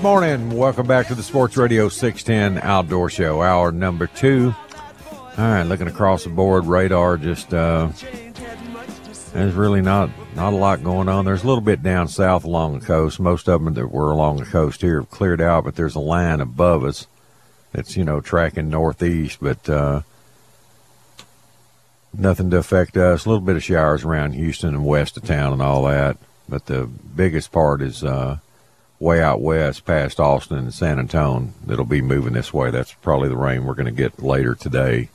Good morning. Welcome back to the Sports Radio 610 Outdoor Show, hour number two. All right, looking across the board, radar just uh, there's really not not a lot going on. There's a little bit down south along the coast. Most of them that were along the coast here have cleared out, but there's a line above us that's you know tracking northeast, but uh, nothing to affect us. A little bit of showers around Houston and west of town and all that, but the biggest part is. Uh, way out west past Austin and San Antonio that'll be moving this way. That's probably the rain we're going to get later today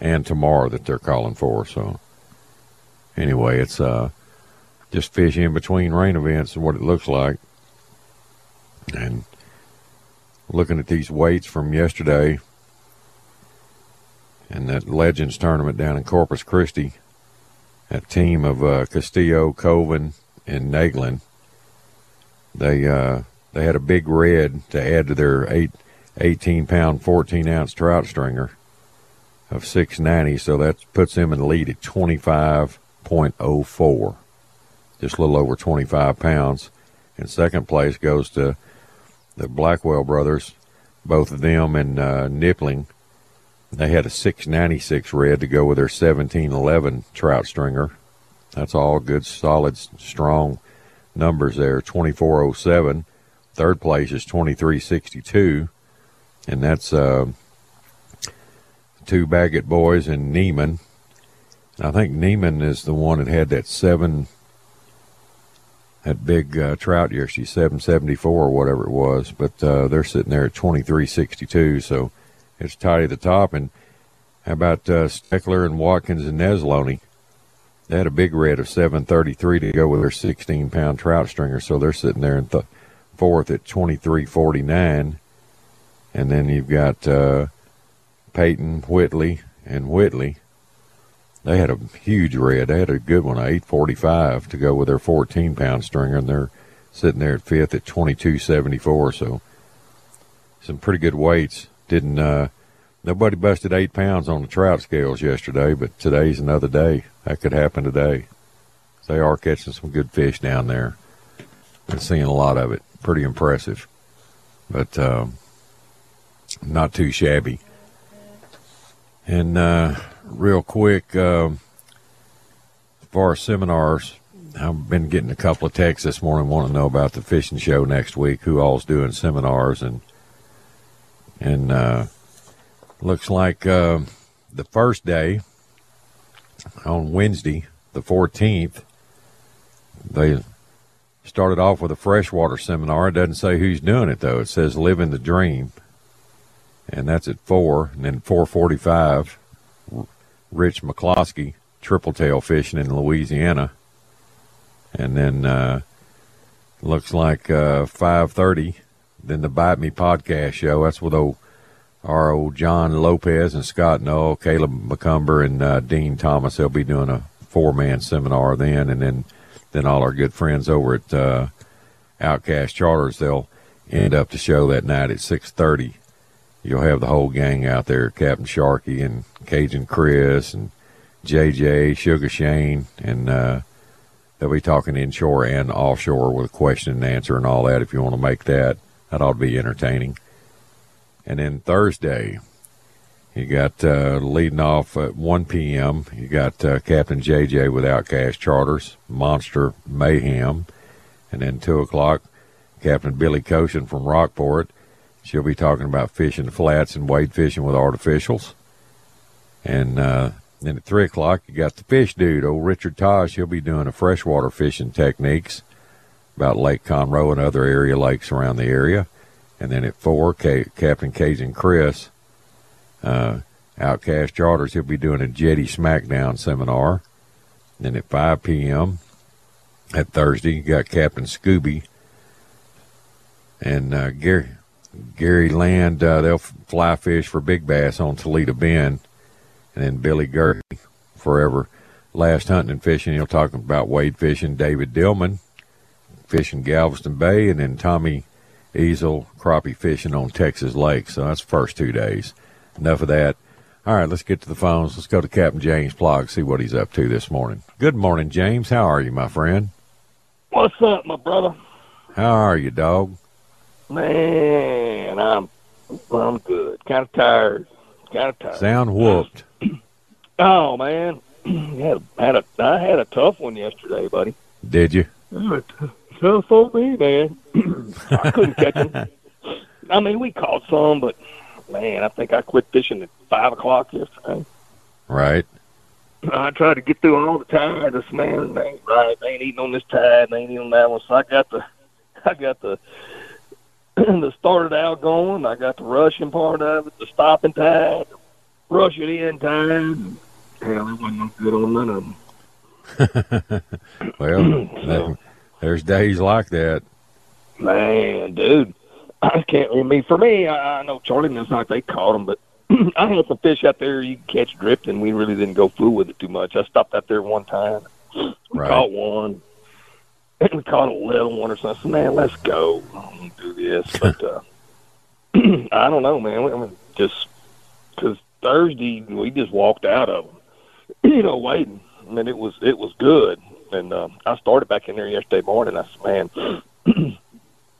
and tomorrow that they're calling for. So anyway, it's uh, just fishing in between rain events and what it looks like. And looking at these weights from yesterday and that Legends tournament down in Corpus Christi, that team of uh, Castillo, Coven, and Naglin – they uh, they had a big red to add to their eight, 18 pound, 14 ounce trout stringer of 690. So that puts them in the lead at 25.04, just a little over 25 pounds. And second place goes to the Blackwell brothers, both of them and uh, Nippling. They had a 696 red to go with their 1711 trout stringer. That's all good, solid, strong numbers there 2407. Third place is 2362. And that's uh, two Baggett boys and Neiman. I think Neiman is the one that had that seven, that big uh, trout yesterday, 774 or whatever it was. But uh, they're sitting there at 2362. So it's tied at the top. And how about uh, Steckler and Watkins and Nesloney? They had a big red of 733 to go with their 16 pound trout stringer, so they're sitting there in th- fourth at 23.49. And then you've got uh, Peyton, Whitley, and Whitley. They had a huge red. They had a good one, 845 to go with their 14 pound stringer, and they're sitting there at fifth at 2274. So some pretty good weights. Didn't uh, nobody busted eight pounds on the trout scales yesterday, but today's another day that could happen today. They are catching some good fish down there. Been seeing a lot of it. Pretty impressive, but um, not too shabby. And uh, real quick, um, as far seminars, I've been getting a couple of texts this morning. Want to know about the fishing show next week? Who all's doing seminars? And and uh, looks like uh, the first day on Wednesday, the 14th, they started off with a freshwater seminar. It doesn't say who's doing it though. It says "Living the Dream," and that's at four. And then 4:45, Rich McCloskey, triple tail fishing in Louisiana, and then uh, looks like uh, 5:30. Then the Bite Me podcast show. That's with old our old John Lopez and Scott Noel, Caleb McCumber, and uh, Dean Thomas. They'll be doing a four man seminar then, and then then all our good friends over at uh, Outcast Charters, they'll end up the show that night at 6.30. You'll have the whole gang out there, Captain Sharky and Cajun Chris and JJ, Sugar Shane, and uh, they'll be talking inshore and offshore with a question and answer and all that if you want to make that. That ought to be entertaining. And then Thursday, you got uh, leading off at 1 p.m. You got uh, Captain JJ with Outcast Charters, Monster Mayhem, and then 2 o'clock, Captain Billy Koshin from Rockport. She'll be talking about fishing flats and wade fishing with artificials. And uh, then at 3 o'clock, you got the fish dude, old Richard Tosh. He'll be doing a freshwater fishing techniques about Lake Conroe and other area lakes around the area. And then at 4, K- Captain Cajun Chris uh, Outcast Charters. He'll be doing a Jetty Smackdown seminar. Then at 5 p.m. at Thursday, you got Captain Scooby and uh, Gary Gary Land. Uh, they'll fly fish for big bass on Toledo Bend, and then Billy Gurley, forever last hunting and fishing. He'll talk about wade fishing. David Dillman fishing Galveston Bay, and then Tommy Easel crappie fishing on Texas Lake. So that's the first two days enough of that. All right, let's get to the phones. Let's go to Captain James Plaag, see what he's up to this morning. Good morning, James. How are you, my friend? What's up, my brother? How are you, dog? Man, I'm I'm good. Kind of tired. Kind of tired. Sound whooped. oh man, had had a I had a tough one yesterday, buddy. Did you? Tough for me, man. I couldn't catch them. I mean, we caught some, but man, I think I quit fishing at five o'clock yesterday. Right. I tried to get through all the tide. This man they ain't right. They ain't eating on this tide. They ain't eating on that one. So I got the, I got the, the started out going. I got the rushing part of it, the stopping tide, the rush it in tide. Hell, it wasn't no good on none of them. well, that, there's days like that. Man, dude. I can't. I mean, for me, I, I know Charlie knows like they caught them, but I had some fish out there you can catch drifting. We really didn't go fool with it too much. I stopped out there one time. We Right. caught one. And we caught a little one or something. I man, let's go. Do this. But uh, I don't know, man. I mean, just because Thursday we just walked out of them, you know, waiting. I mean, it was it was good. And uh, I started back in there yesterday morning. I said, man,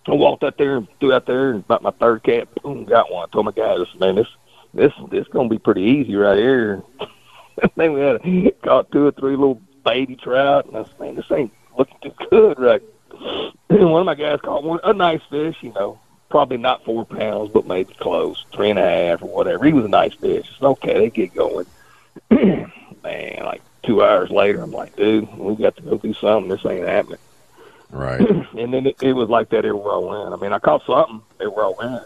I walked out there and threw out there and about my third cat, boom, got one. I told my guys, said, man, this this this gonna be pretty easy right here. then we had caught two or three little baby trout, and I said, man, this ain't looking too good right. And one of my guys caught one a nice fish, you know, probably not four pounds, but maybe close, three and a half or whatever. He was a nice fish. It's okay, they get going. man, like two hours later, I'm like, dude, we got to go do something. This ain't happening Right. and then it, it was like that everywhere I went. I mean, I caught something everywhere I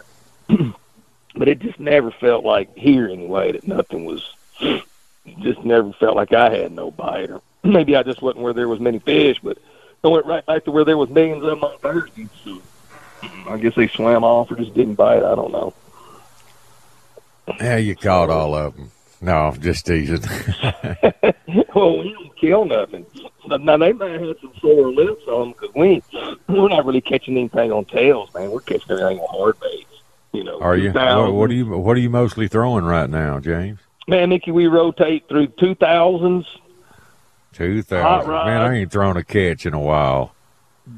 went, but it just never felt like here anyway that nothing was. Just never felt like I had no bite, or maybe I just wasn't where there was many fish. But I went right back to where there was millions of them on Thursday. So I guess they swam off or just didn't bite. I don't know. yeah, you caught all of them. No, just teasing. well, we don't kill nothing. Now they might have some sore lips on them because we ain't- we're not really catching anything on tails, man. We're catching everything on hard baits. You know, are you? What, what are you? What are you mostly throwing right now, James? Man, Mickey, we rotate through two thousands, Two thousand. Man, I ain't thrown a catch in a while.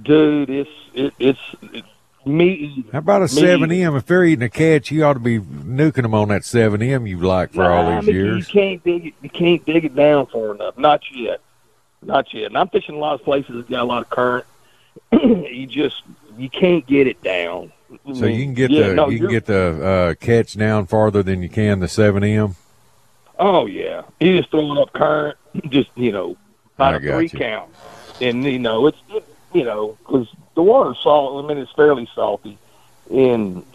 dude. It's it, it's it's meaty. How about a seven M? If they're eating a catch, you ought to be nuking them on that seven M you like for all Nah, these Mickey, years. you can't dig it. You can't dig it down far enough. Not yet. Not yet. And I'm fishing a lot of places that got a lot of current. you just you can't get it down. I So you can get yeah, the no, you can get the uh, catch down farther than you can the seven M. Oh yeah, you just throwing up current, just you know, I about a three you. count, and you know it's it, you know because the water's salt. I mean it's fairly salty, and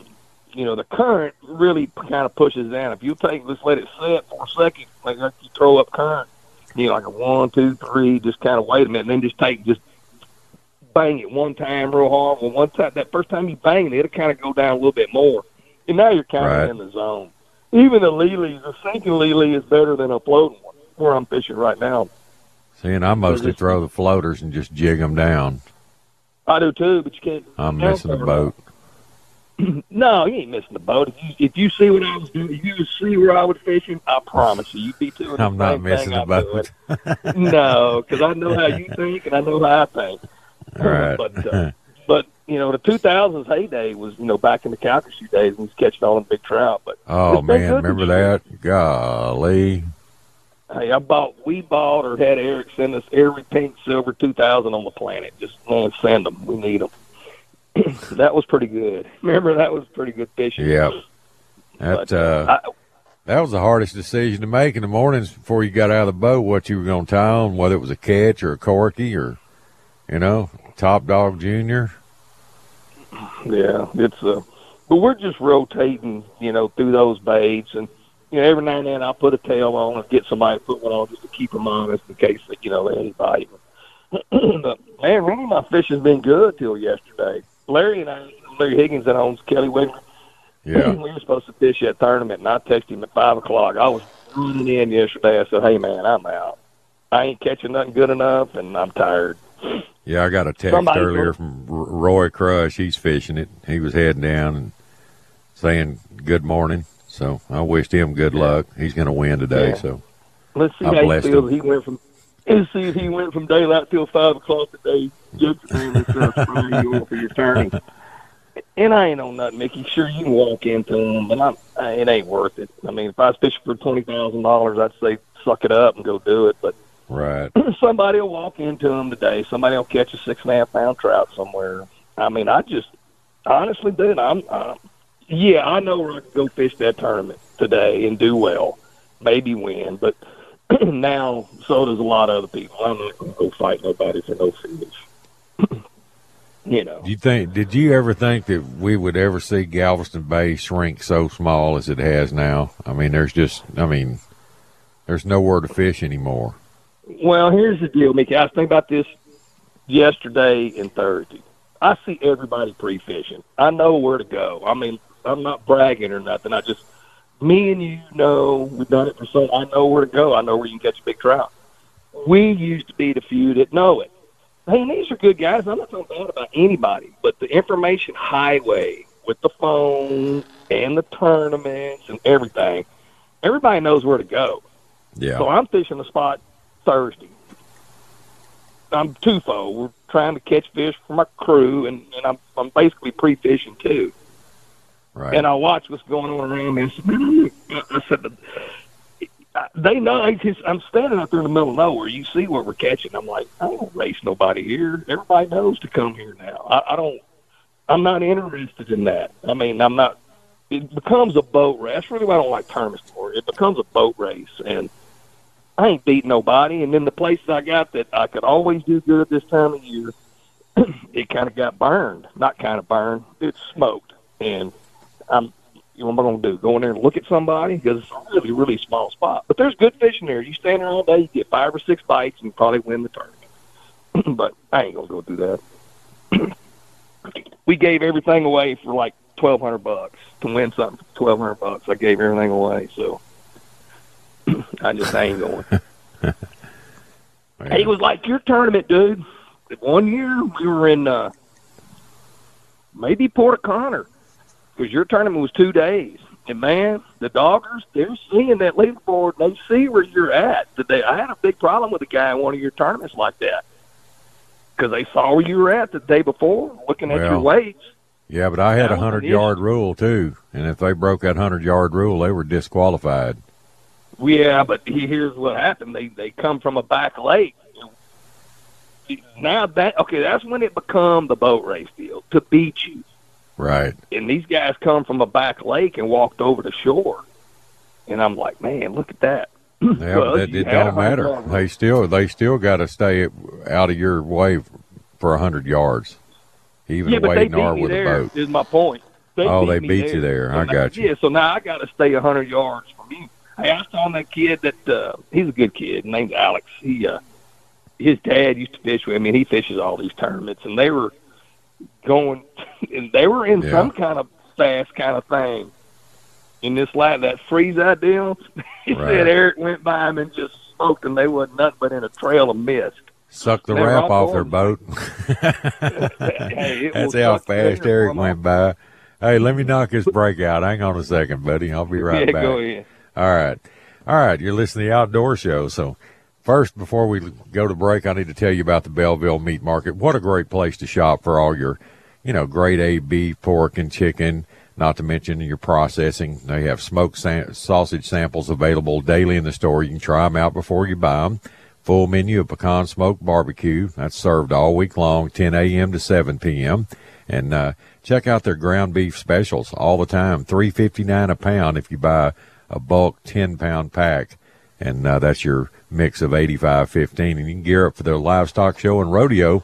you know the current really kind of pushes down. If you take just let it sit for a second, like like you throw up current, you know like a one, two, three, just kind of wait a minute, and then just take just bang it one time real hard. Well, one time that first time you bang it, it'll kind of go down a little bit more, and now you're kind of Right. in the zone. Even the lilies, the sinking lily is better than a floating one. Where I'm fishing right now. See, and I mostly just- throw the floaters and just jig them down. I do too, but you can't. I'm missing the boat. no, you ain't missing the boat. If you if you see what I was doing, if you see where I was fishing, I promise you, you'd be doing. I'm not missing the boat. no, because I know how you think and I know how I think. All right. but uh, but you know the 2000s heyday was you know back in the Calcasieu days and was catching all them big trout. But oh man, remember that? Golly. Hey, I bought, we bought or had Eric send us every pink silver 2000 on the planet. Just man, send them. We need them. that was pretty good. Remember that was pretty good fishing. Yeah. That But, uh, I, that was the hardest decision to make in the mornings before you got out of the boat. What you were going to tie on, whether it was a catch or a corky or, you know, top dog junior. yeah, it's uh, but we're just rotating, you know, through those baits, and you know, every now and then I'll put a tail on and get somebody to put one on just to keep them honest in case that you know ain't but man, really, my fishing's been good till yesterday. Larry and I, Larry Higgins that owns Kelly Wiggler, Yeah. we were supposed to fish that tournament, and I texted him at five o'clock. I was running in yesterday. I said, "Hey man, I'm out. I ain't catching nothing good enough, and I'm tired." Yeah, I got a text Somebody earlier from Roy Crush. He's fishing it. He was heading down and saying good morning. So I wished him good luck. He's going to win today. Yeah. So Let's see I how he feels. him. He went from let's see if he went from daylight till five o'clock today. Yesterday was uh, you for your turning. And I ain't on nothing, Mickey. Sure, you can walk into them, but I'm, I, it ain't worth it. I mean, if I was fishing for twenty thousand dollars, I'd say suck it up and go do it. But right. somebody will walk into them today. Somebody will catch a six and a half pound trout somewhere. I mean, I just honestly, dude, I'm, uh, yeah, I know where I can go fish that tournament today and do well, maybe win, but now so does a lot of other people. I'm not going to go fight nobody for no fish. you know, Do you think? Did you ever think that we would ever see Galveston Bay shrink so small as it has now? I mean, there's just. I mean, there's nowhere to fish anymore. Well, here's the deal, Mickey. I was thinking about this yesterday and Thursday. I see everybody pre-fishing. I know where to go. I mean, I'm not bragging or nothing. I just, me and you know, we've done it for so. I know where to go. I know where you can catch a big trout. We used to be the few that know it. Hey, and these are good guys. I'm not talking bad about anybody, but the information highway with the phone and the tournaments and everything, everybody knows where to go. Yeah. So I'm fishing a spot Thursday. I'm twofold. We're trying to catch fish for my crew, and, and I'm I'm basically pre-fishing too. Right. And I watch what's going on around me. I said, "Man, I said, they know. I'm standing out there in the middle of nowhere. You see what we're catching. I'm like, I don't race nobody here. Everybody knows to come here now. I, I don't. I'm not interested in that. I mean, I'm not. It becomes a boat race. That's really why I don't like anymore. It becomes a boat race, and I ain't beating nobody. And then the places I got that I could always do good this time of year, it kind of got burned. Not kind of burned. It's smoked, and I'm you know, what am I going to do? Go in there and look at somebody because it's a really, really small spot. But there's good fishing there. You stand there all day, you get five or six bites, and you probably win the tournament. but I ain't going to go do that. we gave everything away for like twelve hundred bucks to win something. Twelve hundred bucks. I gave everything away, so I just ain't going. It was like your tournament, dude. One year we were in uh maybe Port Connor because your tournament was two days. And man, the doggers, they're seeing that leaderboard. They see where you're at. Today, I had a big problem with a guy in one of your tournaments like that because they saw where you were at the day before, looking at your weights. Yeah, but I had a hundred yard rule too, and if they broke that hundred yard rule, they were disqualified. Yeah, but here's what happened. They they come from a back lake. Now that okay, that's when it become the boat race deal to beat you. Right. and these guys come from a back lake and walked over the shore. And I'm like, man, look at that. Yeah, Well, that, it don't matter. They still they still got to stay out of your way for a hundred yards, even yeah, wading or with a boat. Is my point. They Oh, beat they beat you there. there. So I now- got you. Yeah, so now I got to stay a hundred yards from you. Hey, I telling that kid that uh, he's a good kid. Named Alex. He uh, his dad used to fish with him, and he fishes all these tournaments. And they were going, and they were in Yeah. some kind of fast kind of thing. In this lap, that freeze out deal, he Right. said Eric went by him and just smoked, and they wasn't nothing but in a trail of mist. suck the wrap off their boat. Hey, That's how fast Eric went by. Hey, let me knock this break out. Hang on a second, buddy. I'll be right yeah, back. All right. All right. You're listening to the Outdoor Show. So, first, before we go to break, I need to tell you about the Belleville Meat Market. What a great place to shop for all your, you know, grade A beef, pork, and chicken, not to mention your processing. They have smoked sa- sausage samples available daily in the store. You can try them out before you buy them. Full menu of pecan smoked barbecue. That's served all week long, 10 a.m. to 7 p.m. And uh, check out their ground beef specials all the time. Three fifty nine a pound if you buy a bulk ten pound pack, and uh, that's your mix of eighty five fifteen. And you can gear up for their livestock show and rodeo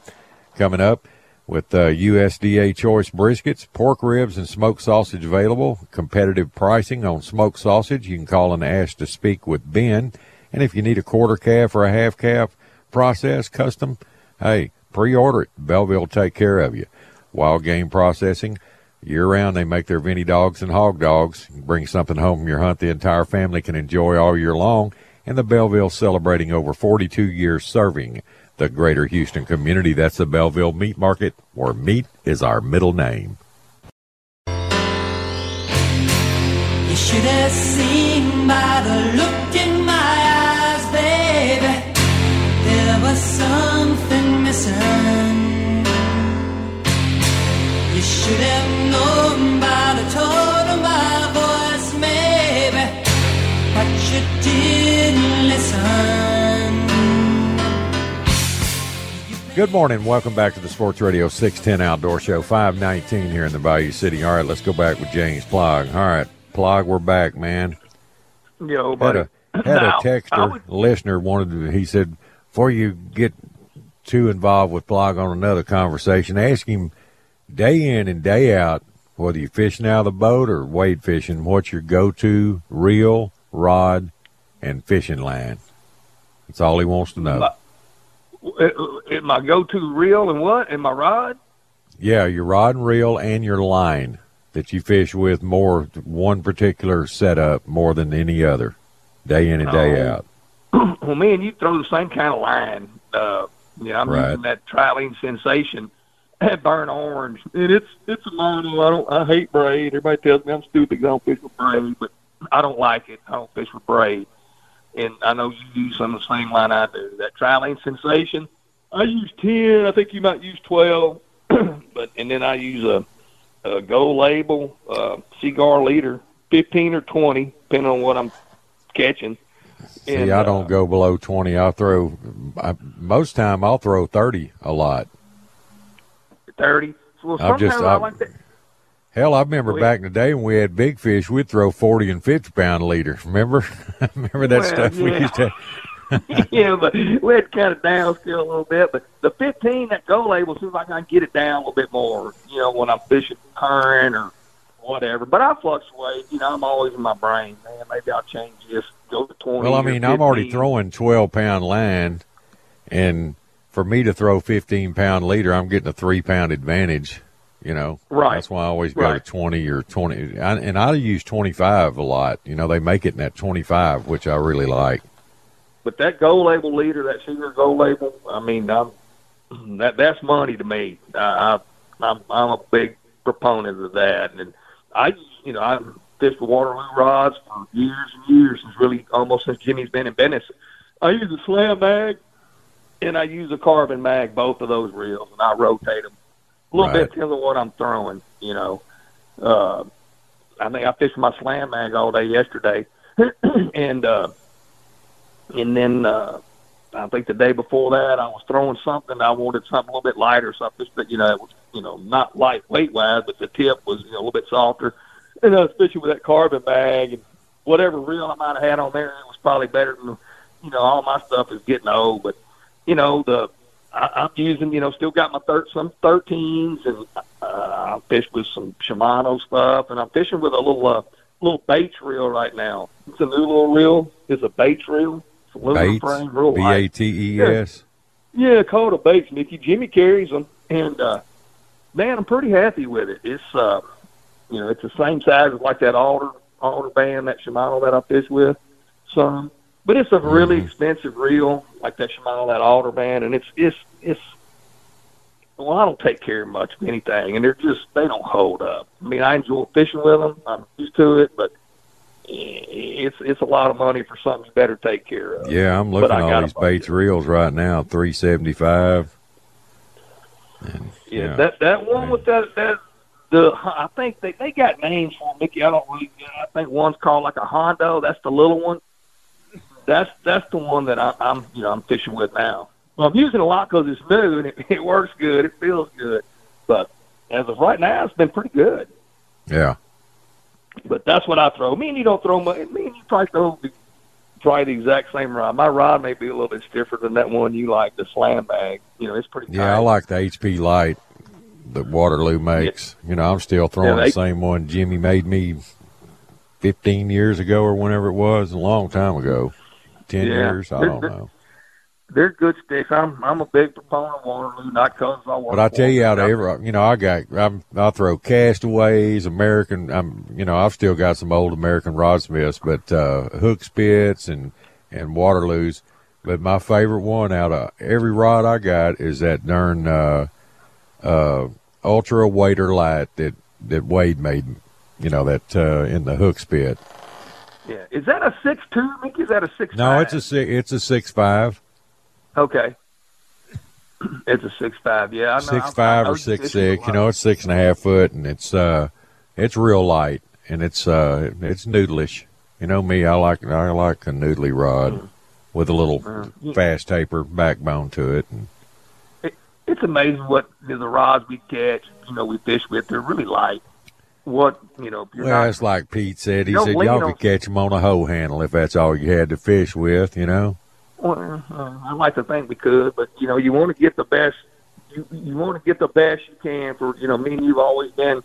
coming up with uh, USDA choice briskets, pork ribs, and smoked sausage available. Competitive pricing on smoked sausage. You can call and ask to speak with Ben. And if you need a quarter calf or a half calf process custom, hey, pre-order it. Belleville will take care of you. Wild game processing. Year round, they make their Vinny dogs and hog dogs. Bring something home from your hunt the entire family can enjoy all year long. And the Belleville celebrating over 42 years serving the greater Houston community. That's the Belleville Meat Market, where meat is our middle name. You should have seen by the look in my eyes, baby. There was something missing. You should have known Good morning. Welcome back to the Sports Radio 610 Outdoor Show, 519 here in the Bayou City. All right, let's go back with James Plaag. All right, Plaag, we're back, man. Yo, Had a, had a Now, I texter, would- listener wanted to, he said, before you get too involved with Plaag on another conversation, ask him day in and day out, whether you're fishing out of the boat or wade fishing, what's your go-to reel, rod, and fishing line? That's all he wants to know. My- uh, uh, my go-to reel and what? And my rod? Yeah, your rod and reel and your line that you fish with more one particular setup more than any other, day in and day Oh. out. well, man, you throw the same kind of line. Uh, yeah, I'm Right. using that Trilene Sensation, that burnt orange, and it's it's a mono. I don't. I hate braid. Everybody tells me I'm stupid. I don't fish with braid, but I don't like it. I don't fish with braid, and I know you use some of the same line I do. That Trilene Sensation, I use ten. I think you might use twelve, but and then I use a, a Gold Label uh, Seaguar leader, fifteen or twenty, depending on what I'm catching. See, And, I uh, don't go below twenty. I'll throw I, most time. I'll throw thirty a lot. thirty. Well, sometimes just- I I've- like that. Hell, I remember back in the day when we had big fish, we'd throw forty and fifty pound leaders. Remember, remember that Well, stuff we used to. yeah, but we had to kind of downscale a little bit. But the 15, that Gold Label, seems like I can get it down a little bit more, you know, when I'm fishing current or whatever. But I fluctuate. You know, I'm always in my brain, man. Maybe I'll change this, go to 20. Well, I mean, I'm already throwing twelve pound line, and for me to throw fifteen pound leader, I'm getting a three pound advantage. You know, Right. That's why I always go Right. to twenty or twenty, I, and I use twenty five a lot. You know, they make it in that twenty five, which I really like. But that Gold Label leader, that Seaguar Gold Label, I mean, I'm, that that's money to me. I, I, I'm, I'm a big proponent of that, and I, you know, I fished with Waterloo rods for years and years, since really almost since Jimmy's been in business. I use a slam mag, and I use a carbon mag, both of those reels, and I rotate them a little Right. bit depends on what I'm throwing. You know, uh, I think I fished my slam mag all day yesterday, and. uh and then uh, I think the day before that I was throwing something. I wanted something a little bit lighter, something that you know, it was, you know, not lightweight wise, but the tip was you know, a little bit softer. And I was fishing with that carbon mag and whatever reel I might have had on there, it was probably better than you know all my stuff is getting old. But you know the I, I'm using you know still got my thir- some thirteens and uh, I fish with some Shimano stuff, and I'm fishing with a little uh, little Bates reel right now. It's a new little reel. It's a Bates reel. It's aluminum Bates, frame, real B. A T E S. Yeah, called a Bates, Mickey. Jimmy carries them, and uh, man, I'm pretty happy with it. It's uh, you know, it's the same size as like that alder Aldebaran, that Shimano that I fish with, some, but it's a really Mhm. expensive reel, like that Shimano, that Aldebaran, and it's it's it's. Well, I don't take care of much of anything, and they're just they don't hold up. I mean, I enjoy fishing with them. I'm used to it, but it's it's a lot of money for something you better take care of. Yeah, I'm looking at all these Bates reels right now, three seventy five. And Yeah, that that one with that that the I think they they got names for Mickey. I don't really. I think one's called like a Hondo. That's the little one. That's that's the one that I, I'm you know I'm fishing with now. Well, I'm using a lot because it's new and it, it works good. It feels good, but as of right now, it's been pretty good. yeah, But that's what I throw. Me and you don't throw much. Me and you probably throw the, probably the exact same rod. My rod may be a little bit stiffer than that one you like, the slam mag. You know, it's pretty. yeah. I like the HP Light that Waterloo makes. You know, I'm still throwing they- the same one Jimmy made me fifteen years ago or whenever it was, a long time ago. Ten Yeah. years, I They're- don't they're- know. They're good sticks. I'm I'm a big proponent of Waterloo, not because I work. But I tell you, out of every, you know, I got, I'm, I throw castaways, American, I'm, you know, I've still got some old American rodsmiths, but, uh, hook spits and, and Waterloos. But my favorite one out of every rod I got is that darn, uh, uh, ultra wader light that, that Wade made, you know, that, uh, in the hook spit. Yeah, is that a six two, Mickey? Is that a six? No, it's a, si- it's a six five. okay. It's a six five. Yeah, I know. six I- I five or six fish with a six. You know, it's six and a half foot, and it's uh, it's real light, and it's uh, it's noodlish. You know me, I like I like a noodly rod Mm. with a little Mm. fast taper backbone to it. And, It's amazing what the rods we catch. You know, we fish with. They're really light. What you know? Well, not, it's like Pete said. He said y'all could catch them on a hoe handle if that's all you had to fish with. You know. Well, uh, I like to think we could, but you know, you want to get the best. You you want to get the best you can for you know. Me and you've always been.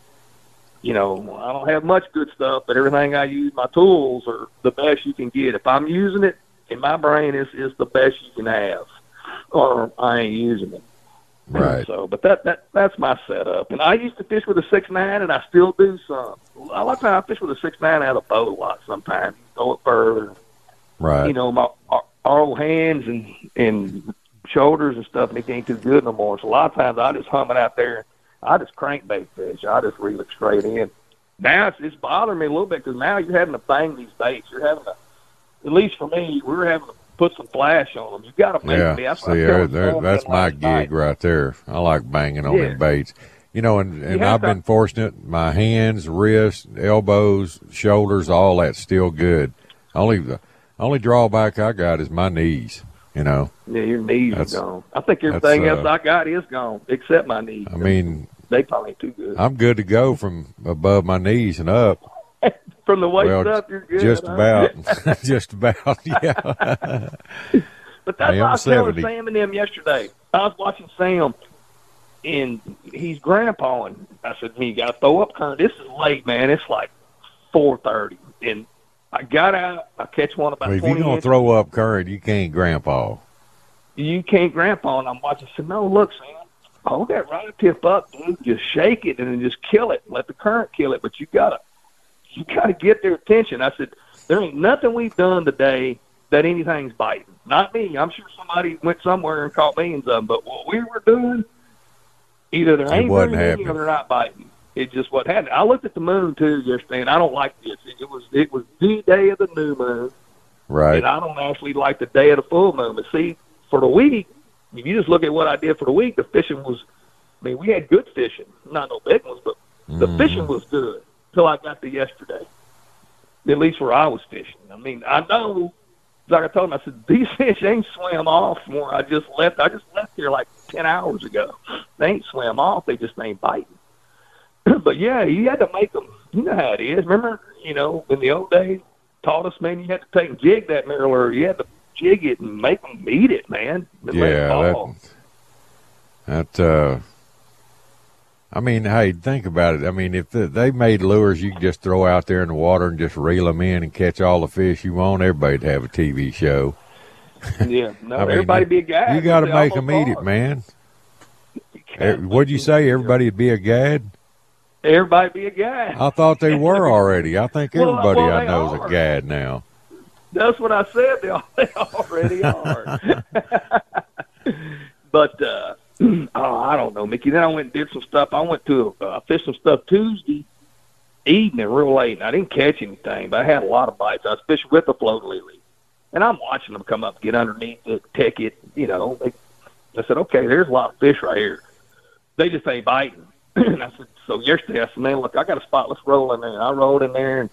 You know, I don't have much good stuff, but everything I use, my tools are the best you can get. If I'm using it, in my brain, is is the best you can have, or I ain't using it. Right. So, but that that that's my setup. And I used to fish with a six nine, and I still do some. A lot of times I fish with a six nine out of boat a lot. Sometimes throw it further Right. you know, my our, our old hands and and shoulders and stuff, and it ain't too good no more. So a lot of times I just hum it out there. I just crankbait fish. I just reel it straight in. Now it's, it's bothering me a little bit because now you're having to bang these baits. You're having to, at least for me, we're having to put some flash on them. You got to make Yeah. me. That's, See, what I there, told there, that's my gig night. right there. I like banging on Yeah. them baits. You know, and, and I've to- been fortunate. My hands, wrists, elbows, shoulders, all that's still good. Only the only drawback I got is my knees. You know, Yeah, your knees That's- are gone. I think everything uh, else I got is gone except my knees. I mean, they probably ain't too good. I'm good to go from above my knees and up. From the waist well, up, you're good. just huh? about, just about. Yeah, But that's I what I was telling Sam and them yesterday. I was watching Sam, and he's grandpa, and I said, "Me, you got to throw up current. This is late, man. It's like four thirty, and I got out. I catch one about well, if you don't inches. throw up current, you can't grandpa. You can't grandpa, and I'm watching. I said, "No, look, Sam, hold that rod tip up, dude. Just shake it and then just kill it. Let the current kill it. But you gotta, you gotta get their attention." I said, "There ain't nothing we've done today." That anything's biting. Not me. I'm sure somebody went somewhere and caught millions of them. But what we were doing, either there ain't very many or they're not biting. It just what happened. I looked at the moon too yesterday, and I don't like this. It, was it was the day of the new moon, Right. and I don't actually like the day of the full moon. But see, for the week, if you just look at what I did for the week, the fishing was. I mean, we had good fishing, not no big ones, but the Mhm. fishing was good till I got to yesterday. At least where I was fishing. I mean, I know, like I told him, I said these fish ain't swam off from where I just left. I just left here like ten hours ago. They ain't swam off. They just ain't biting. but yeah, you had to make them. You know how it is. Remember, you know, in the old days, taught us, man, you had to take and jig that mirror. Or you had to jig it and make them eat it, man. and Yeah, that that uh I mean, hey, think about it. I mean, if the, they made lures you could just throw out there in the water and just reel them in and catch all the fish you want, everybody'd have a TV show. yeah, no, I mean, everybody be a guy. you got to make them eat it, man. Eh, What'd you say? Everybody would be a gad? Everybody be a gad. I thought they were already. I think Well, everybody well, I know is a gad now. That's what I said. They already are. but uh, oh, I don't know, Mickey. Then I went and did some stuff. I went to uh, fish some stuff Tuesday evening, real late. And I didn't catch anything, but I had a lot of bites. I was fishing with a float lily, and I'm watching them come up, get underneath it, take it. You know, they, I said, okay, there's a lot of fish right here. They just ain't biting. and I said, so yesterday I said, man, look, I got a spotless roll in there. And I rolled in there and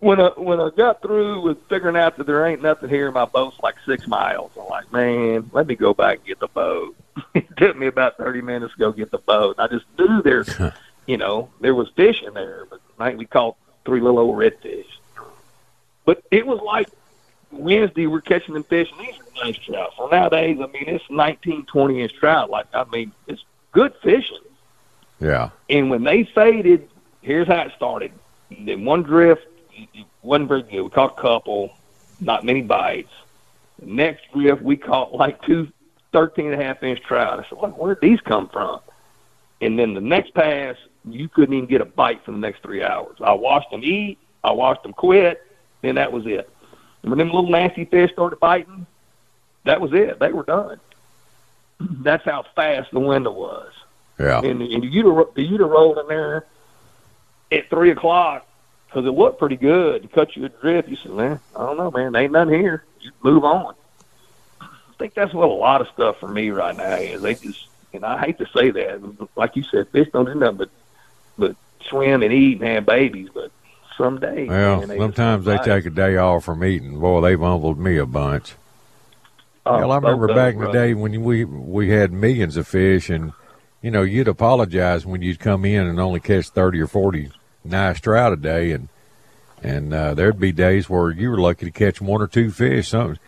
when I when I got through with figuring out that there ain't nothing here, my boat's like six miles. I'm like, man, let me go back and get the boat. it took me about thirty minutes to go get the boat. I just knew there, you know, there was fish in there, but I think we caught three little old redfish. But it was like Wednesday we're catching them fish, and these are nice trout. So nowadays, I mean, it's nineteen, twenty inch trout. Like I mean, it's good fishing. Yeah. And when they faded, here's how it started. Then one drift it wasn't very good. We caught a couple, not many bites. The next drift, we caught like two 13 and a half inch trout. I said, Look, where'd these come from? And then the next pass, you couldn't even get a bite for the next three hours. I watched them eat, I watched them quit, and that was it. And when them little nasty fish started biting, that was it. They were done. That's how fast the window was. Yeah. And, and you'd have, you'd have rolled in there at three o'clock because it looked pretty good to cut you adrift. You said, man, I don't know, man, ain't nothing here. You move on. I think that's what a lot of stuff for me right now is. They just, and I hate to say that, like you said, fish don't do nothing but but swim and eat and have babies. But some days, Well, man, they sometimes they take a day off from eating. Boy, they've humbled me a bunch. Oh, Hell, I remember back in the day when we we had millions of fish, and you know you'd apologize when you'd come in and only catch thirty or forty nice trout a day, and and uh, there'd be days where you were lucky to catch one or two fish. Some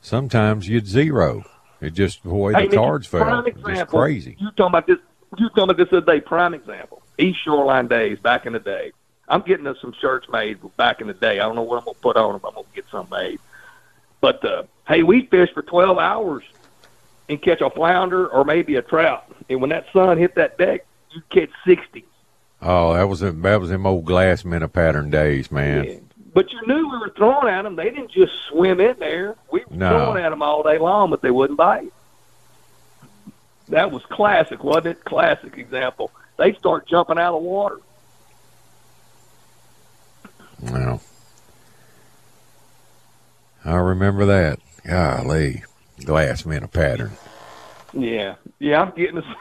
sometimes you'd zero. It just the way Hey, the cards fell, prime just example, crazy. You talking about this? You talking about this other day? Prime example. East Shoreline days back in the day. I'm getting us some shirts made back in the day. I don't know what I'm gonna put on them. I'm gonna get some made. But uh, hey, we fish for 12 hours and catch a flounder or maybe a trout. And when that sun hit that deck, you catch 60. Oh, that was them- that was them old glass minnow pattern days, man. Yeah. But you knew we were throwing at them. They didn't just swim in there. We were No. throwing at them all day long, but they wouldn't bite. That was classic, wasn't it? Classic example. They start jumping out of water. Well, I remember that. Golly, glass minnow pattern. Yeah, yeah. I'm getting us.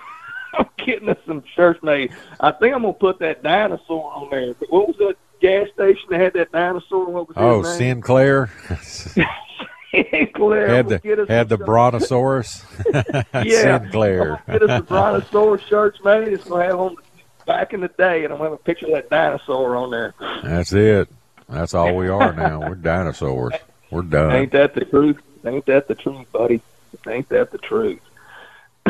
Getting us some shirts made. I think I'm gonna put that dinosaur on there. But what was that gas station that had that dinosaur? What was Oh? Sinclair Sinclair. had the had the brontosaurus. Yeah. Sinclair. Get us the brontosaurus shirts made. It's gonna have on back in the day, and I'm gonna have a picture of that dinosaur on there. That's it. That's all we are now. We're dinosaurs. We're done. Ain't that the truth? Ain't that the truth, buddy? Ain't that the truth?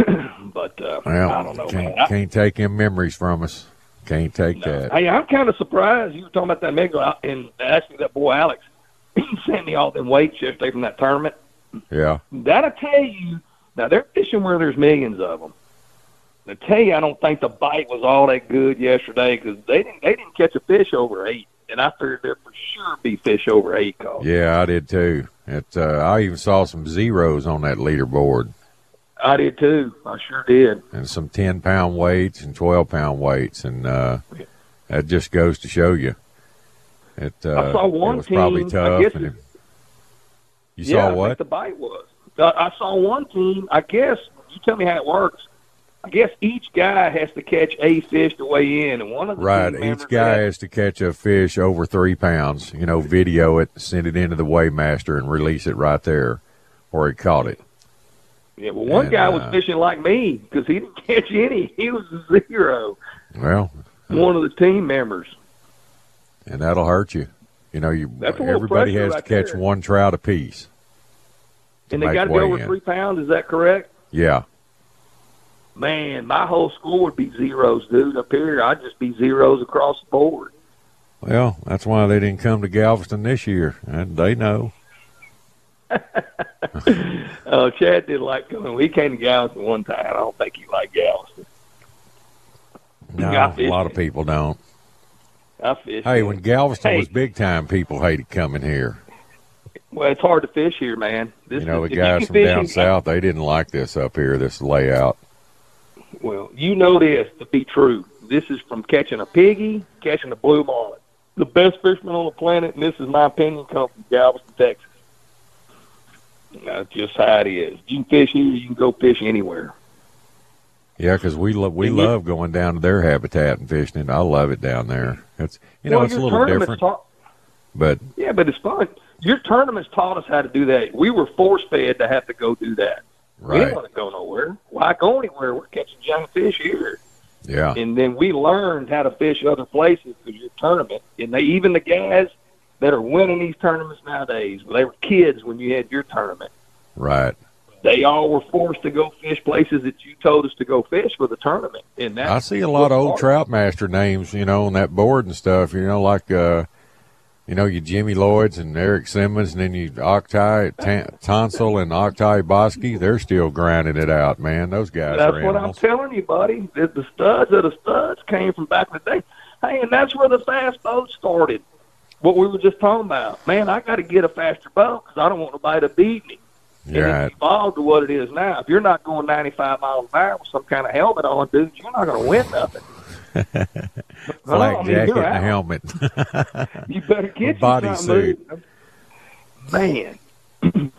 but uh, Well, I don't know, can't, man. I- can't take them memories from us. Can't take that. Hey, I'm kind of surprised you were talking about that Miguel and actually that boy Alex. He sent me all them weights yesterday from that tournament. Yeah. That'll tell you. Now they're fishing where there's millions of them. To tell you, I don't think the bite was all that good yesterday because they didn't they didn't catch a fish over eight, and I figured there for sure be fish over eight caught. Yeah, I did too. It. Uh, I even saw some zeros on that leaderboard, I did too. I sure did. and some ten pound weights and twelve pound weights, and uh, that just goes to show you. It. Uh, I saw one it was probably team, I tough. guess it- it- you yeah, saw what? the bite was. Uh, I saw one team. I guess you tell me how it works. I guess each guy has to catch a fish to weigh in, and one of the Right. Each guy had- has to catch a fish over three pounds. You know, video it, send it into the weighmaster, and release it right there where he caught it. Yeah, well, one and, guy was uh, fishing like me because he didn't catch any. He was a zero. Well, One of the team members. and that'll hurt you. You know, you That's a little everybody has right to catch there. one trout apiece. And they got to be over weigh-in. three pounds. Is that correct? Yeah. Man, my whole score would be zeros, dude. Up here, I'd just be zeros across the board. Well, that's why they didn't come to Galveston this year, and they know. Uh, Chad did like coming. We came to Galveston one time. I don't think he liked Galveston. No, a lot of people don't. I fished. Hey, when Galveston Hey. was big time, people hated coming here. Well, it's hard to fish here, man. This you know, the guys from down in- south, they didn't like this up here, this layout. Well, you know this to be true. This is from catching a piggy, catching a blue marlin. The best fisherman on the planet, and this is my opinion, come from Galveston, Texas. That's just how it is. You can fish here, you can go fish anywhere. Yeah, because we love we And you- love going down to their habitat and fishing it. I love it down there. It's you know well, it's a little different, Taught, but yeah, but it's fun. Your tournaments taught us how to do that. We were force fed to have to go do that. We right, didn't want to go nowhere. Why go anywhere? We're catching giant fish here. yeah, and then we learned how to fish other places because your tournament, and they even the guys that are winning these tournaments nowadays, they were kids when you had your tournament. right. They all were forced to go fish places that you told us to go fish for the tournament, and that I see a lot of old trout master names, you know, on that board and stuff. You know, like uh, you know, you Jimmy Lloyd's and Eric Simmons, and then you Octai Tan- Tonsil and Octai Bosky. They're still grinding it out, man. Those guys That's what I'm telling you, buddy. The, the studs of the studs came from back in the day. Hey, and that's where the fast boat started. What we were just talking about. Man, I got to get a faster boat because I don't want nobody to beat me. And Yeah, it's evolved to what it is now. If you're not going 95 miles an hour with some kind of helmet on, dude, you're not going to win nothing. I mean, jacket and a helmet. You better get body suit. Man.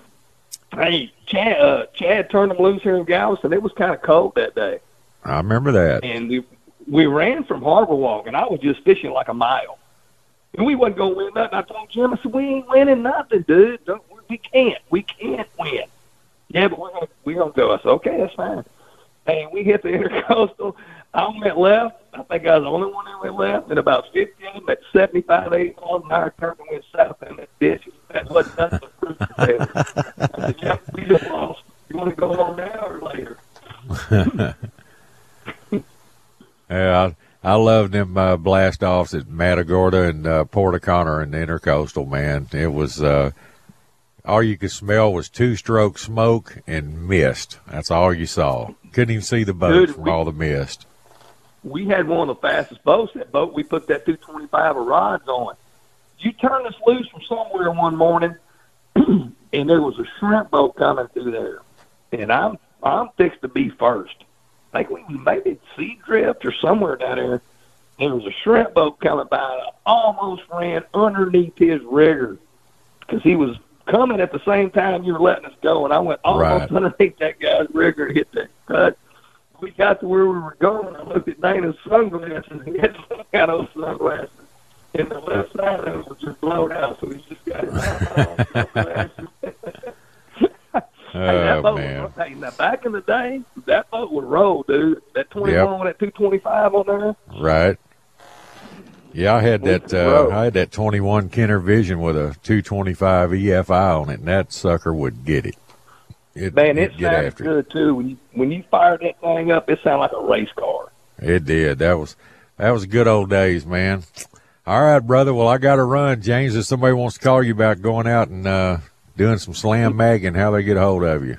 hey, Chad, uh, Chad turned them loose here in Galveston. It was kind of cold that day. I remember that. and we we ran from Harbor Walk, and I was just fishing like a mile. And we wasn't gonna win nothing. I told Jim, I said, "We ain't winning nothing, dude. Don't, we can't. We can't win." Yeah, but we're gonna go. I said, "Okay, that's fine." And we hit the intercoastal. I went left. I think I was the only one that went left. And about 50 of them at 75, 80 miles an hour turned and went south in that ditch. That wasn't nothing. I said, "Jim, we just lost. You want to go home now or later?" Yeah, I love them uh, blast offs at Matagorda and uh, Port O'Connor and the Intercoastal. Man, it was uh, all you could smell was two stroke smoke and mist. That's all you saw. Couldn't even see the boats Dude, from we- all the mist. we had one of the fastest boats. That boat we put that 225 of rods on. You turned us loose from somewhere one morning, and there was a shrimp boat coming through there, and I'm I'm fixed to be first. I think we maybe at Seadrift or somewhere down there. There was a shrimp boat coming by. And I almost ran underneath his rigger because he was coming at the same time you were letting us go, and I went almost Right. underneath that guy's rigger and hit that cut we got to where we were going, I looked at Dana's sunglasses. And he had some kind of sunglasses. And the left side of it was just blown out, so he's just got his sunglasses. Hey, that Oh boat man, hey, now back in the day, that boat would roll, dude. That 21, that 225 on there. right? Yeah, I had that. Uh. I had that twenty one Kenner Vision with a two twenty five EFI on it, and that sucker would get it. it Man, it sounded after it. good, too. When you, when you fired that thing up, it sounded like a race car. It did. That was that was good old days, man. All right, brother. Well, I got to run, James. If somebody wants to call you about going out and uh, doing some slam magging, how they get a hold of you?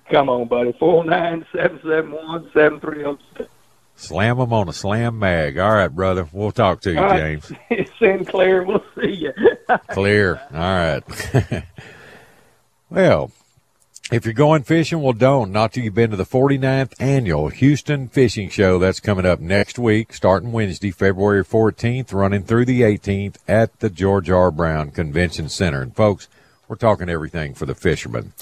Come on, buddy. 409 771 7306. Slam them on a slam mag. All right, brother. We'll talk to you, All right. James. Sinclair, we'll see you. Clear. All right. well, if you're going fishing, well, don't. Not till you've been to the 49th annual Houston Fishing Show. That's coming up next week, starting Wednesday, February 14th, running through the 18th at the George R. Brown Convention Center. And folks, we're talking everything for the fishermen.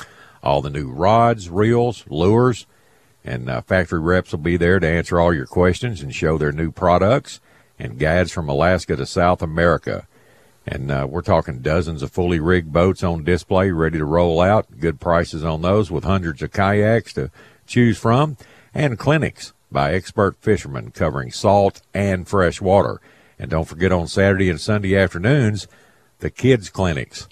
All the new rods, reels, lures, and uh, factory reps will be there to answer all your questions and show their new products and guides from Alaska to South America. And uh, we're talking dozens of fully rigged boats on display, ready to roll out. Good prices on those with hundreds of kayaks to choose from, and clinics by expert fishermen covering salt and fresh water. And don't forget on Saturday and Sunday afternoons, the kids clinics.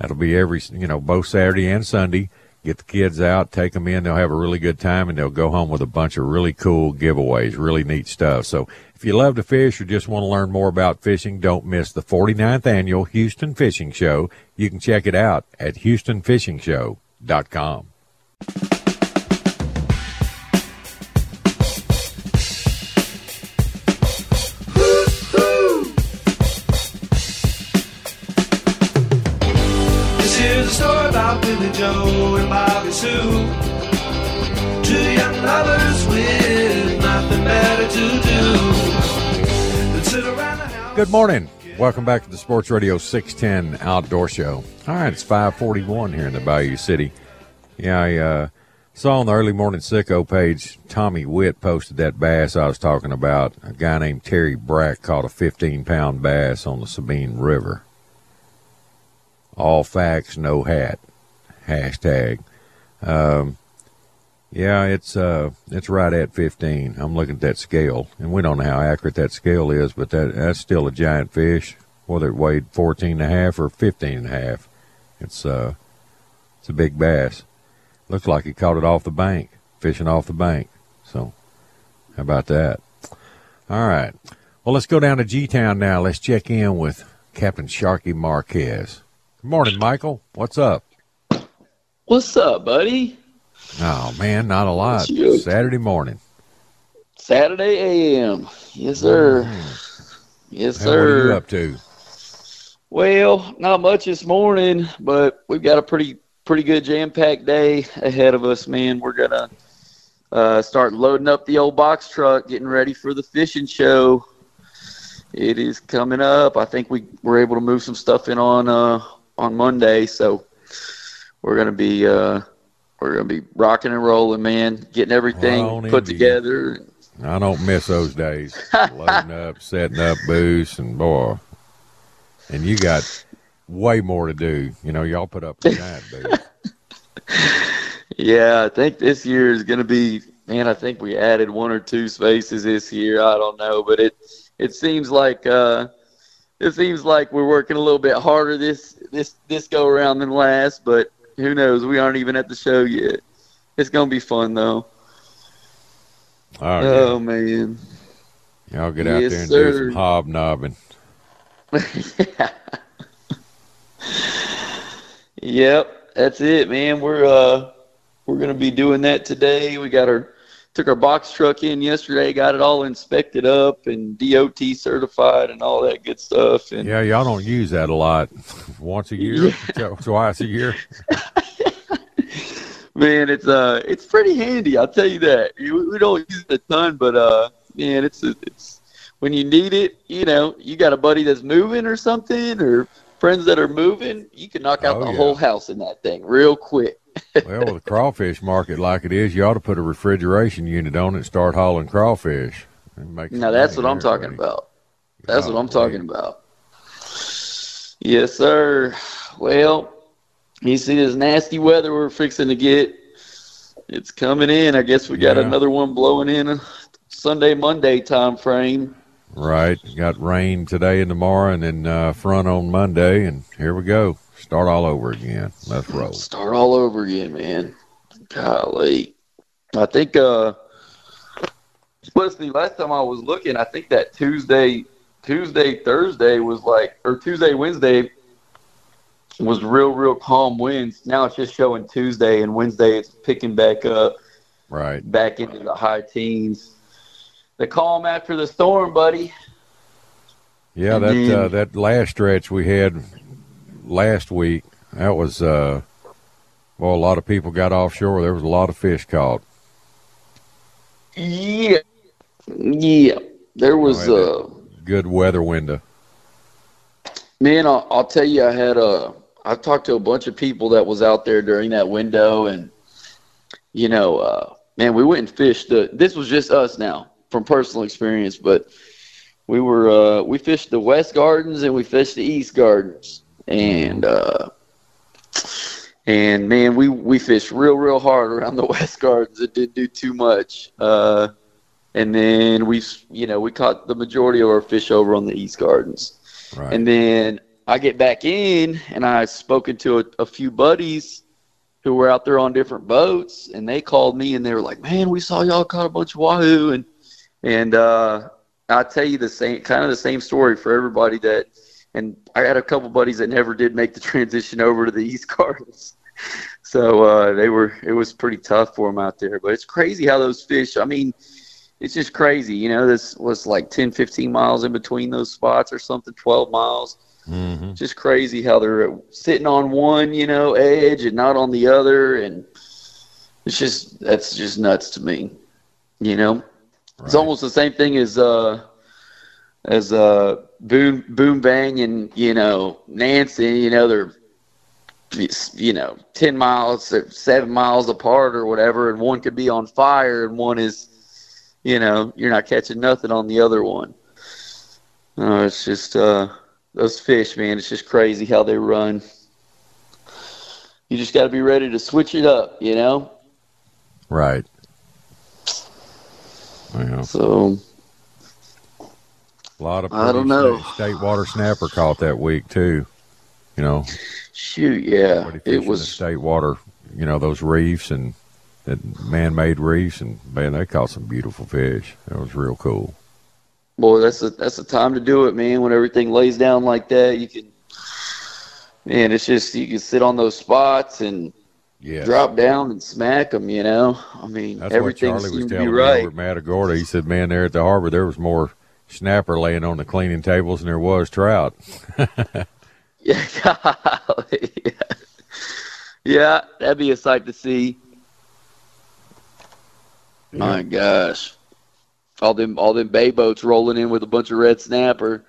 That'll be every, you know, both Saturday and Sunday. Get the kids out, take them in. They'll have a really good time and they'll go home with a bunch of really cool giveaways, really neat stuff. So if you love to fish or just want to learn more about fishing, don't miss the 49th annual Houston Fishing Show. You can check it out at HoustonFishingShow.com. Joe and Bobby Sue. Two young lovers with nothing better to do. Good morning. Welcome back to the Sports Radio 610 Outdoor Show. All right, it's 541 here in the Bayou City. Yeah, I uh, saw on the early morning sicko page, Tommy Witt posted that bass I was talking about. A guy named Terry Brack caught a 15 pound bass on the Sabine River. All facts, no hat. Hashtag. Um, yeah, it's uh, it's right at 15. I'm looking at that scale, and we don't know how accurate that scale is, but that that's still a giant fish, whether it weighed 14 and a half or 15 and a half. It's uh, it's a big bass. Looks like he caught it off the bank, fishing off the bank. So, how about that? All right. Well, let's go down to G Town now. Let's check in with Captain Sharky Marquez. Good morning, Michael. What's up? What's up, buddy? Oh man, not a lot. Saturday morning. Saturday AM. Yes, sir. Yes, Hey, what are you up to? Well, not much this morning, but we've got a pretty pretty good jam packed day ahead of us, man. We're gonna uh, start loading up the old box truck, getting ready for the fishing show. It is coming up. I think we were able to move some stuff in on uh, on Monday, so we're gonna be uh, we're gonna be rocking and rolling, man. Getting everything Well, put together. I don't miss those days. Loading up, setting up booths, and boy, and you got way more to do. You know, y'all put up giant booth. Yeah, I think this year is going to be. Man, I think we added one or two spaces this year. I don't know, but it it seems like uh, it seems like we're working a little bit harder this this this go around than last. But who knows? We aren't even at the show yet. It's going to be fun though. All right, Oh man. y'all get out yes, there and sir. do some hobnobbing. Yep, that's it, man. We're uh we're gonna be doing that today. We got our took our box truck in yesterday, got it all inspected up and DOT certified and all that good stuff. And Yeah, y'all don't use that a lot. Once a year, twice a year. man, it's uh it's pretty handy. I'll tell you that. We we don't use it a ton, but uh man, it's it's when you need it. You know, you got a buddy that's moving or something, or friends that are moving. You can knock out Oh, the yeah. whole house in that thing real quick. Well, with the crawfish market like it is, you ought to put a refrigeration unit on it and start hauling crawfish. Now that's what I'm there, talking about. That's what I'm talking about. Yes, sir. Well, you see this nasty weather we're fixing to get. It's coming in. I guess we got Yeah. another one blowing in a Sunday, Monday time frame. Right. Got rain today and tomorrow, and then uh, front on Monday, and here we go. Start all over again. Let's roll. Start all over again, man. Golly. I think uh Leslie, last time I was looking, I think that Tuesday Tuesday, Thursday was like or Tuesday, Wednesday was real, real calm winds. Now it's just showing Tuesday and Wednesday it's picking back up, Right. back into the high teens. The calm after the storm, buddy. Yeah, And that then- uh, that last stretch we had last week, that was uh, well, a lot of people got offshore. There was a lot of fish caught. Yeah. Yeah. There was Oh, uh Good weather window. Man, I'll, I'll tell you, I had a. I've talked to a bunch of people that was out there during that window, and you know, uh, man, we went and fished. The, this was just us now, from personal experience, but we were uh, we fished the West Gardens and we fished the East Gardens, and uh, and man, we we fished real real hard around the West Gardens. It didn't do too much. Uh, and then we, you know, we caught the majority of our fish over on the East Gardens. Right. And then I get back in, and I've spoken to a, a few buddies who were out there on different boats, and they called me and they were like, "Man, we saw y'all caught a bunch of wahoo," and and uh, I tell you the same kind of the same story for everybody that. And I had a couple buddies that never did make the transition over to the East Gardens, so uh, they were it was pretty tough for them out there. But it's crazy how those fish. I mean, it's just crazy. You know, this was like 10, 15 miles in between those spots or something, 12 miles. Mm-hmm. Just crazy how they're sitting on one, you know, edge and not on the other, and it's just that's just nuts to me. You know, it's almost the same thing as uh as uh boom boom bang and you know Nancy. You know they're you know ten miles, seven miles apart or whatever, and one could be on fire, and one is you know you're not catching nothing on the other one. Uh, it's just uh, those fish, man. It's just crazy how they run. You just got to be ready to switch it up, you know. Right. Well, So a lot of I don't know. State, state water snapper caught that week too. You know, shoot, yeah, it was. state water. You know those reefs and that man-made reefs, and man, they caught some beautiful fish. That was real cool. Boy, that's the that's the time to do it, man. When everything lays down like that, you can. Man, it's just you can sit on those spots and Yeah. drop down and smack them. You know, I mean, That's everything what Charlie was telling be me right. over at Matagorda. He said, "Man, there at the harbor, there was more snapper laying on the cleaning tables than there was trout." Yeah, yeah. yeah, that'd be a sight to see. My gosh, all them all them bay boats rolling in with a bunch of red snapper.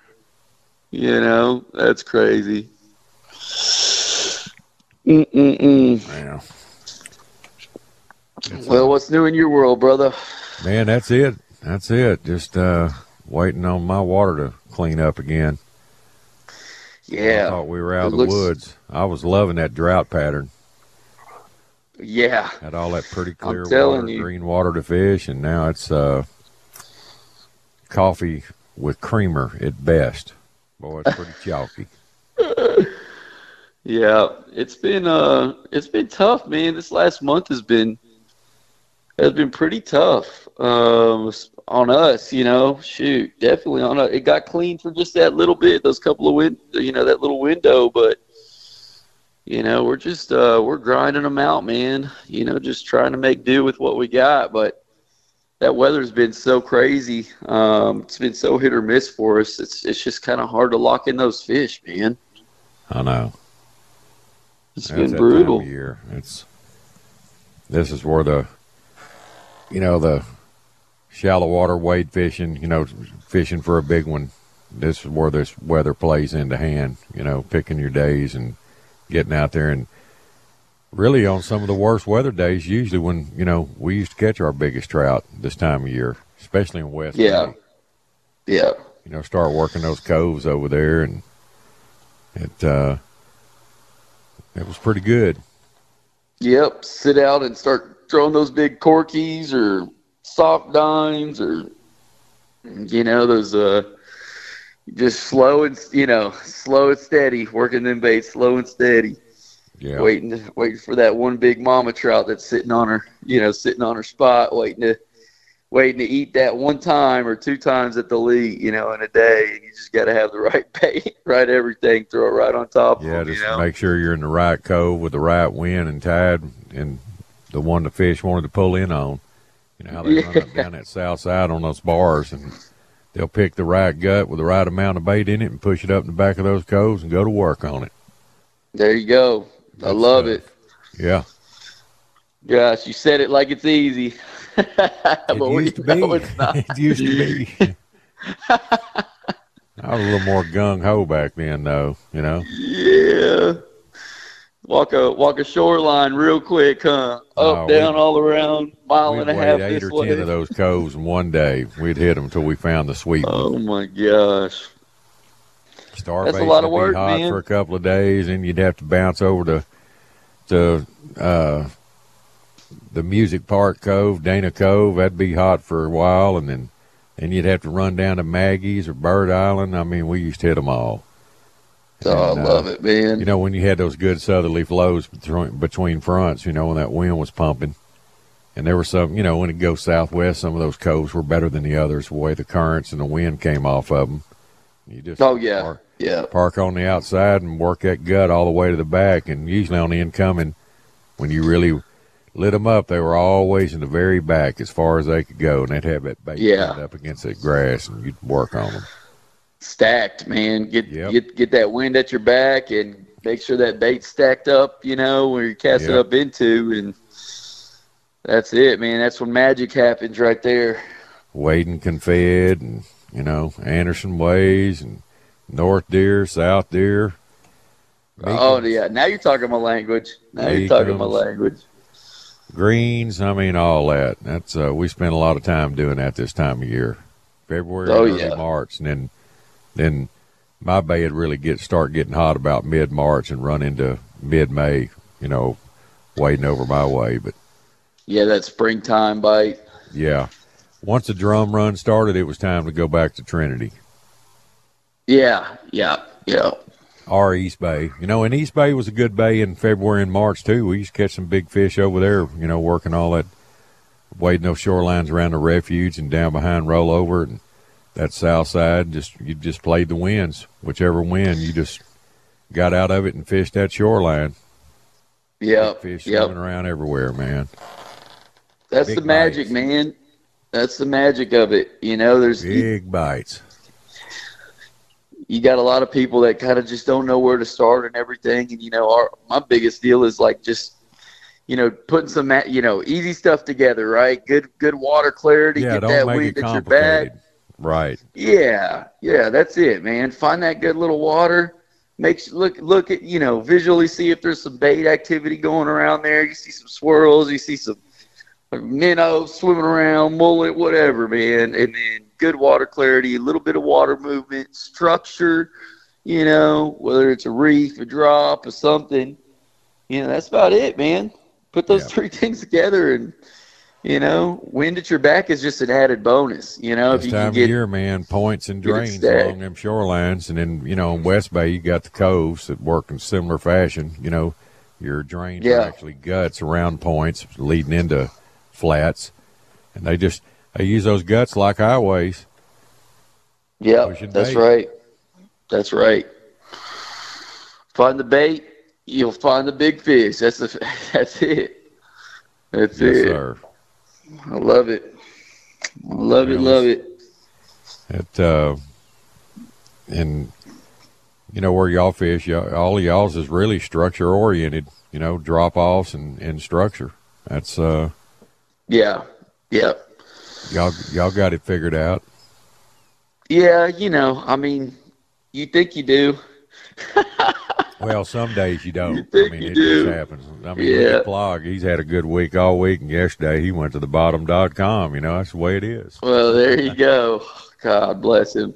You know, that's crazy. Mm-mm-mm. Yeah. Well, what's new in your world, brother? Man, that's it. That's it. Just uh, waiting on my water to clean up again. Yeah. I thought we were out of the looks- woods. I was loving that drought pattern. yeah. Had all that pretty clear water, you. green water to fish, and now it's uh, coffee with creamer at best. Boy, it's pretty chalky. Yeah, it's been uh it's been tough, man. This last month has been has been pretty tough um on us, you know. Shoot, definitely on us. It got clean for just that little bit, those couple of win, you know, that little window, but you know, we're just uh we're grinding them out, man. You know, just trying to make do with what we got, but that weather's been so crazy. Um it's been so hit or miss for us. It's it's just kind of hard to lock in those fish, man. I know. It's That's been brutal. Year. It's this is where the you know the shallow water wade fishing. You know, fishing for a big one. This is where this weather plays into hand. You know, picking your days and getting out there and really on some of the worst weather days. Usually when you know we used to catch our biggest trout this time of year, especially in West. Yeah. Yeah. You know, start working those coves over there, and it uh, it was pretty good. Yep, sit out and start throwing those big corkies or Soft Dines or you know those uh just slow and you know slow and steady working them baits slow and steady Yeah. waiting to, waiting for that one big mama trout that's sitting on her you know sitting on her spot waiting to waiting to eat that one time or two times that they'll eat you know in a day and you just got to have the right bait right everything throw it right on top Yeah, of them, just you know make sure you're in the right cove with the right wind and tide, and the one the fish wanted to pull in on. You know how they run up down that south side on those bars, and they'll pick the right gut with the right amount of bait in it and push it up in the back of those coves and go to work on it. there you go i Good love stuff. it Yeah, Gosh, you said it like it's easy. it but we used to be. know it's not. it used to be. I was a little more gung ho back then, though. You know. Yeah. Walk a walk a shoreline real quick, huh? Up, Oh, down, all around, mile and a half eight or way. ten of those coves in one day. We'd hit them until we found the sweet one. Oh my gosh. Starbait That's a lot of would be work, hot man. for a couple of days, and you'd have to bounce over to to uh, the Music Park Cove, Dana Cove. That'd be hot for a while, and then then you'd have to run down to Maggie's or Bird Island. I mean, we used to hit them all. Oh, And, I uh, love it, man. You know, when you had those good southerly flows between, between fronts, you know, when that wind was pumping, and there were some, you know, when it goes southwest, some of those coves were better than the others, the way the currents and the wind came off of them. You just oh yeah, park, yeah. park on the outside and work that gut all the way to the back, and usually on the incoming, when you really lit them up, they were always in the very back as far as they could go, and they'd have that bait Yeah. up against that grass, and you'd work on them. Stacked, man. Get Yep. get get that wind at your back and make sure that bait's stacked up, you know, where you're casting Yep. up into and that's it, man. That's when magic happens right there. Wading Confed and you know Anderson Ways and North Deer, South Deer. Oh yeah, now you're talking my language. Now you're talking my language. Greens, I mean all that. That's uh, we spend a lot of time doing that this time of year, February, Oh, early yeah. March, and then then my bay would really get start getting hot about mid March and run into mid May. You know, wading over my way, but Yeah, that springtime bite. yeah, once the drum run started, it was time to go back to Trinity. Yeah, yeah, yeah. Our East Bay. You know, and East Bay was a good bay in February and March too. We used to catch some big fish over there, you know, working all that wading those shorelines around the refuge and down behind rollover and that south side. Just you just played the winds. Whichever wind you just got out of it and fished that shoreline. Yep, Fish yep. around everywhere, man. That's Big the magic, bites. man. That's the magic of it. You know, there's you, Big bites. you got a lot of people that kind of just don't know where to start and everything. And you know, our my biggest deal is like just you know putting some you know easy stuff together, right? Good good water clarity. Yeah, get don't that it at your back. Right. Yeah, yeah, that's it, man. Find that good little water. Make look look at you know visually see if there's some bait activity going around there. You see some swirls, you see some minnows swimming around, mullet, whatever, man. And then good water clarity, a little bit of water movement, structure. You know, whether it's a reef, a drop, or something. You know, that's about it, man. Put those Yeah. three things together, and you know, wind at your back is just an added bonus. You know, This if you time can of get year, man, points and drains along them shorelines, and then you know in West Bay you got the coves that work in similar fashion. You know, your drains are actually guts around points leading into flats, and they just they use those guts like highways. Yeah, that's bait. right. That's right. Find the bait, you'll find the big fish. That's the that's it. That's Yes, it. sir. I love it. I love it. Yeah, Love it. It uh, and you know where y'all fish, y'all, all of y'all's is really structure oriented. You know, drop offs and and structure. That's uh, Yeah. Yeah. y'all y'all got it figured out. Yeah. You know, I mean, you think you do. Well, some days you don't. I think mean, you it do. just happens. I mean, Yeah. look at Plaag. He's had a good week all week, and yesterday he went to the bottom.com. You know, that's the way it is. Well, there you go. God bless him.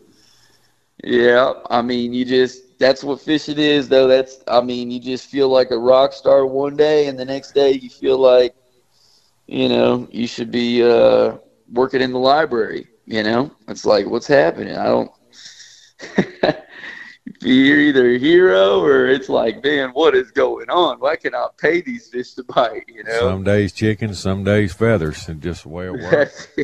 Yeah, I mean, you just that's what fishing is, though. That's I mean, you just feel like a rock star one day, and the next day you feel like, you know, you should be uh, working in the library. You know, it's like what's happening? I don't. You're either a hero or it's like, man, what is going on? Why can I pay these fish to bite? You know, Some days chickens, some days feathers, and just the way it works.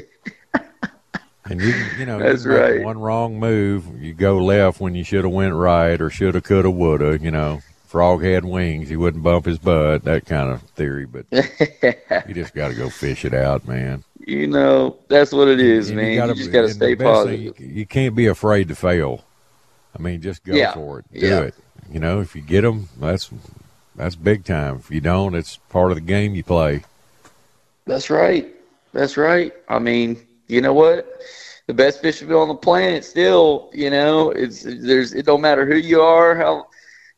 And you, you know, That's you right. one wrong move, you go left when you should have went right, or shoulda, coulda, woulda. You know, frog had wings, he wouldn't bump his butt. That kind of theory, but you just got to go fish it out, man. You know, that's what it is, And man. You, gotta- just got to stay thing, positive. you, you can't be afraid to fail. I mean, just go Yeah. for it. Do Yeah. it. You know, if you get them, that's that's big time. If you don't, it's part of the game you play. That's right. That's right. I mean, you know what? The best fisherman on the planet still, you know, it's there's it don't matter who you are, how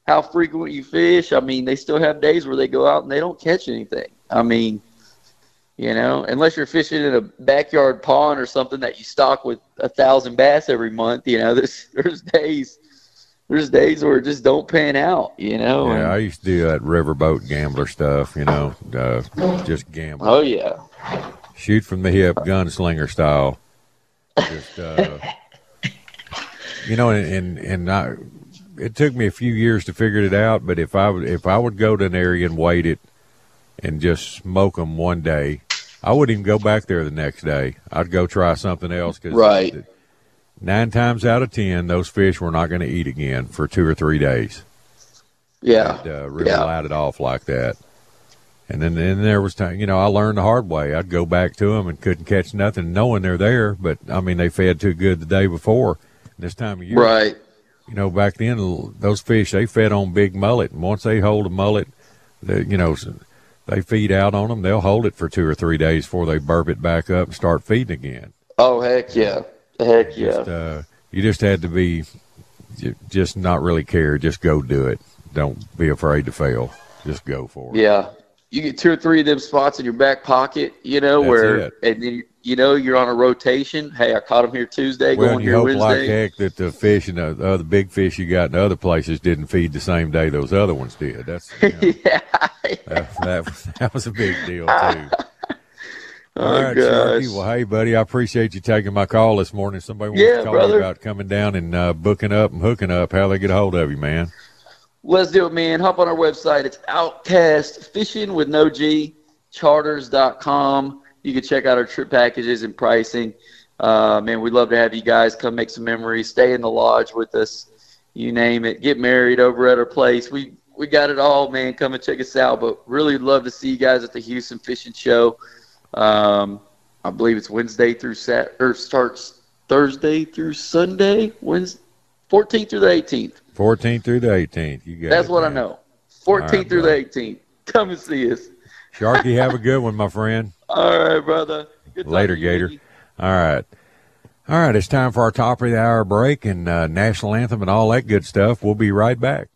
how frequent you fish. I mean, they still have days where they go out and they don't catch anything. I mean, you know, unless you're fishing in a backyard pond or something that you stock with a thousand bass every month, you know, there's there's days there's days where it just don't pan out, you know. Yeah, and- I used to do that riverboat gambler stuff. You know, uh, just gamble, oh yeah. shoot from the hip, gunslinger style. Just uh, you know, and and, and I, it took me a few years to figure it out. But if I would if I would go to an area and wait it and just smoke them one day, I wouldn't even go back there the next day. I'd go try something else because Right. nine times out of ten, those fish were not going to eat again for two or three days. Yeah. I'd, uh, really Yeah. it off like that. And then, then there was time, you know, I learned the hard way. I'd go back to them and couldn't catch nothing, knowing they're there. But I mean, they fed too good the day before. this time of year. Right. You know, back then those fish they fed on big mullet, and once they hold a mullet, they, you know, they feed out on them. They'll hold it for two or three days before they burp it back up and start feeding again. Oh heck yeah. Heck yeah. Just, uh, you just had to be just not really care. Just go do it. Don't be afraid to fail. Just go for it. Yeah. You get two or three of them spots in your back pocket, you know, That's where it. and then you know you're on a rotation. Hey, I caught them here Tuesday, Well, going you here hope Wednesday. like heck that the fish and the other big fish you got in other places didn't feed the same day those other ones did. That's you know, yeah. that, that, was- that was a big deal too. Oh, All right, gosh. Well, hey, buddy, I appreciate you taking my call this morning. Somebody wants Yeah, to call brother. you about coming down and uh, booking up and hooking up. How they get a hold of you, man? Let's do it, man. Hop on our website. It's Outcast Fishing with no G charters.com. You can check out our trip packages and pricing. Uh, man, we'd love to have you guys come make some memories, stay in the lodge with us, you name it, get married over at our place. We we got it all, man. Come and check us out. But really love to see you guys at the Houston Fishing Show. Um, I believe it's Wednesday through Sat or starts Thursday through Sunday, Wednesday, 14th through the 18th. 14th through the 18th. You got That's it, what I know. 14th right, through bro. the 18th. Come and see us. Sharky, have a good one, my friend. All right, brother. Good Later, talking to you, Gator. All right. All right, it's time for our top of the hour break and uh, national anthem and all that good stuff. We'll be right back.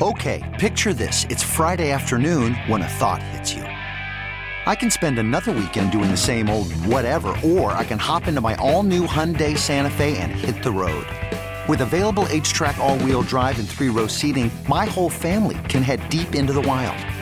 Okay, picture this. It's Friday afternoon when a thought hits you. I can spend another weekend doing the same old whatever, or I can hop into my all new Hyundai Santa Fe and hit the road. With available HTRAC, all wheel drive, and three row seating, my whole family can head deep into the wild.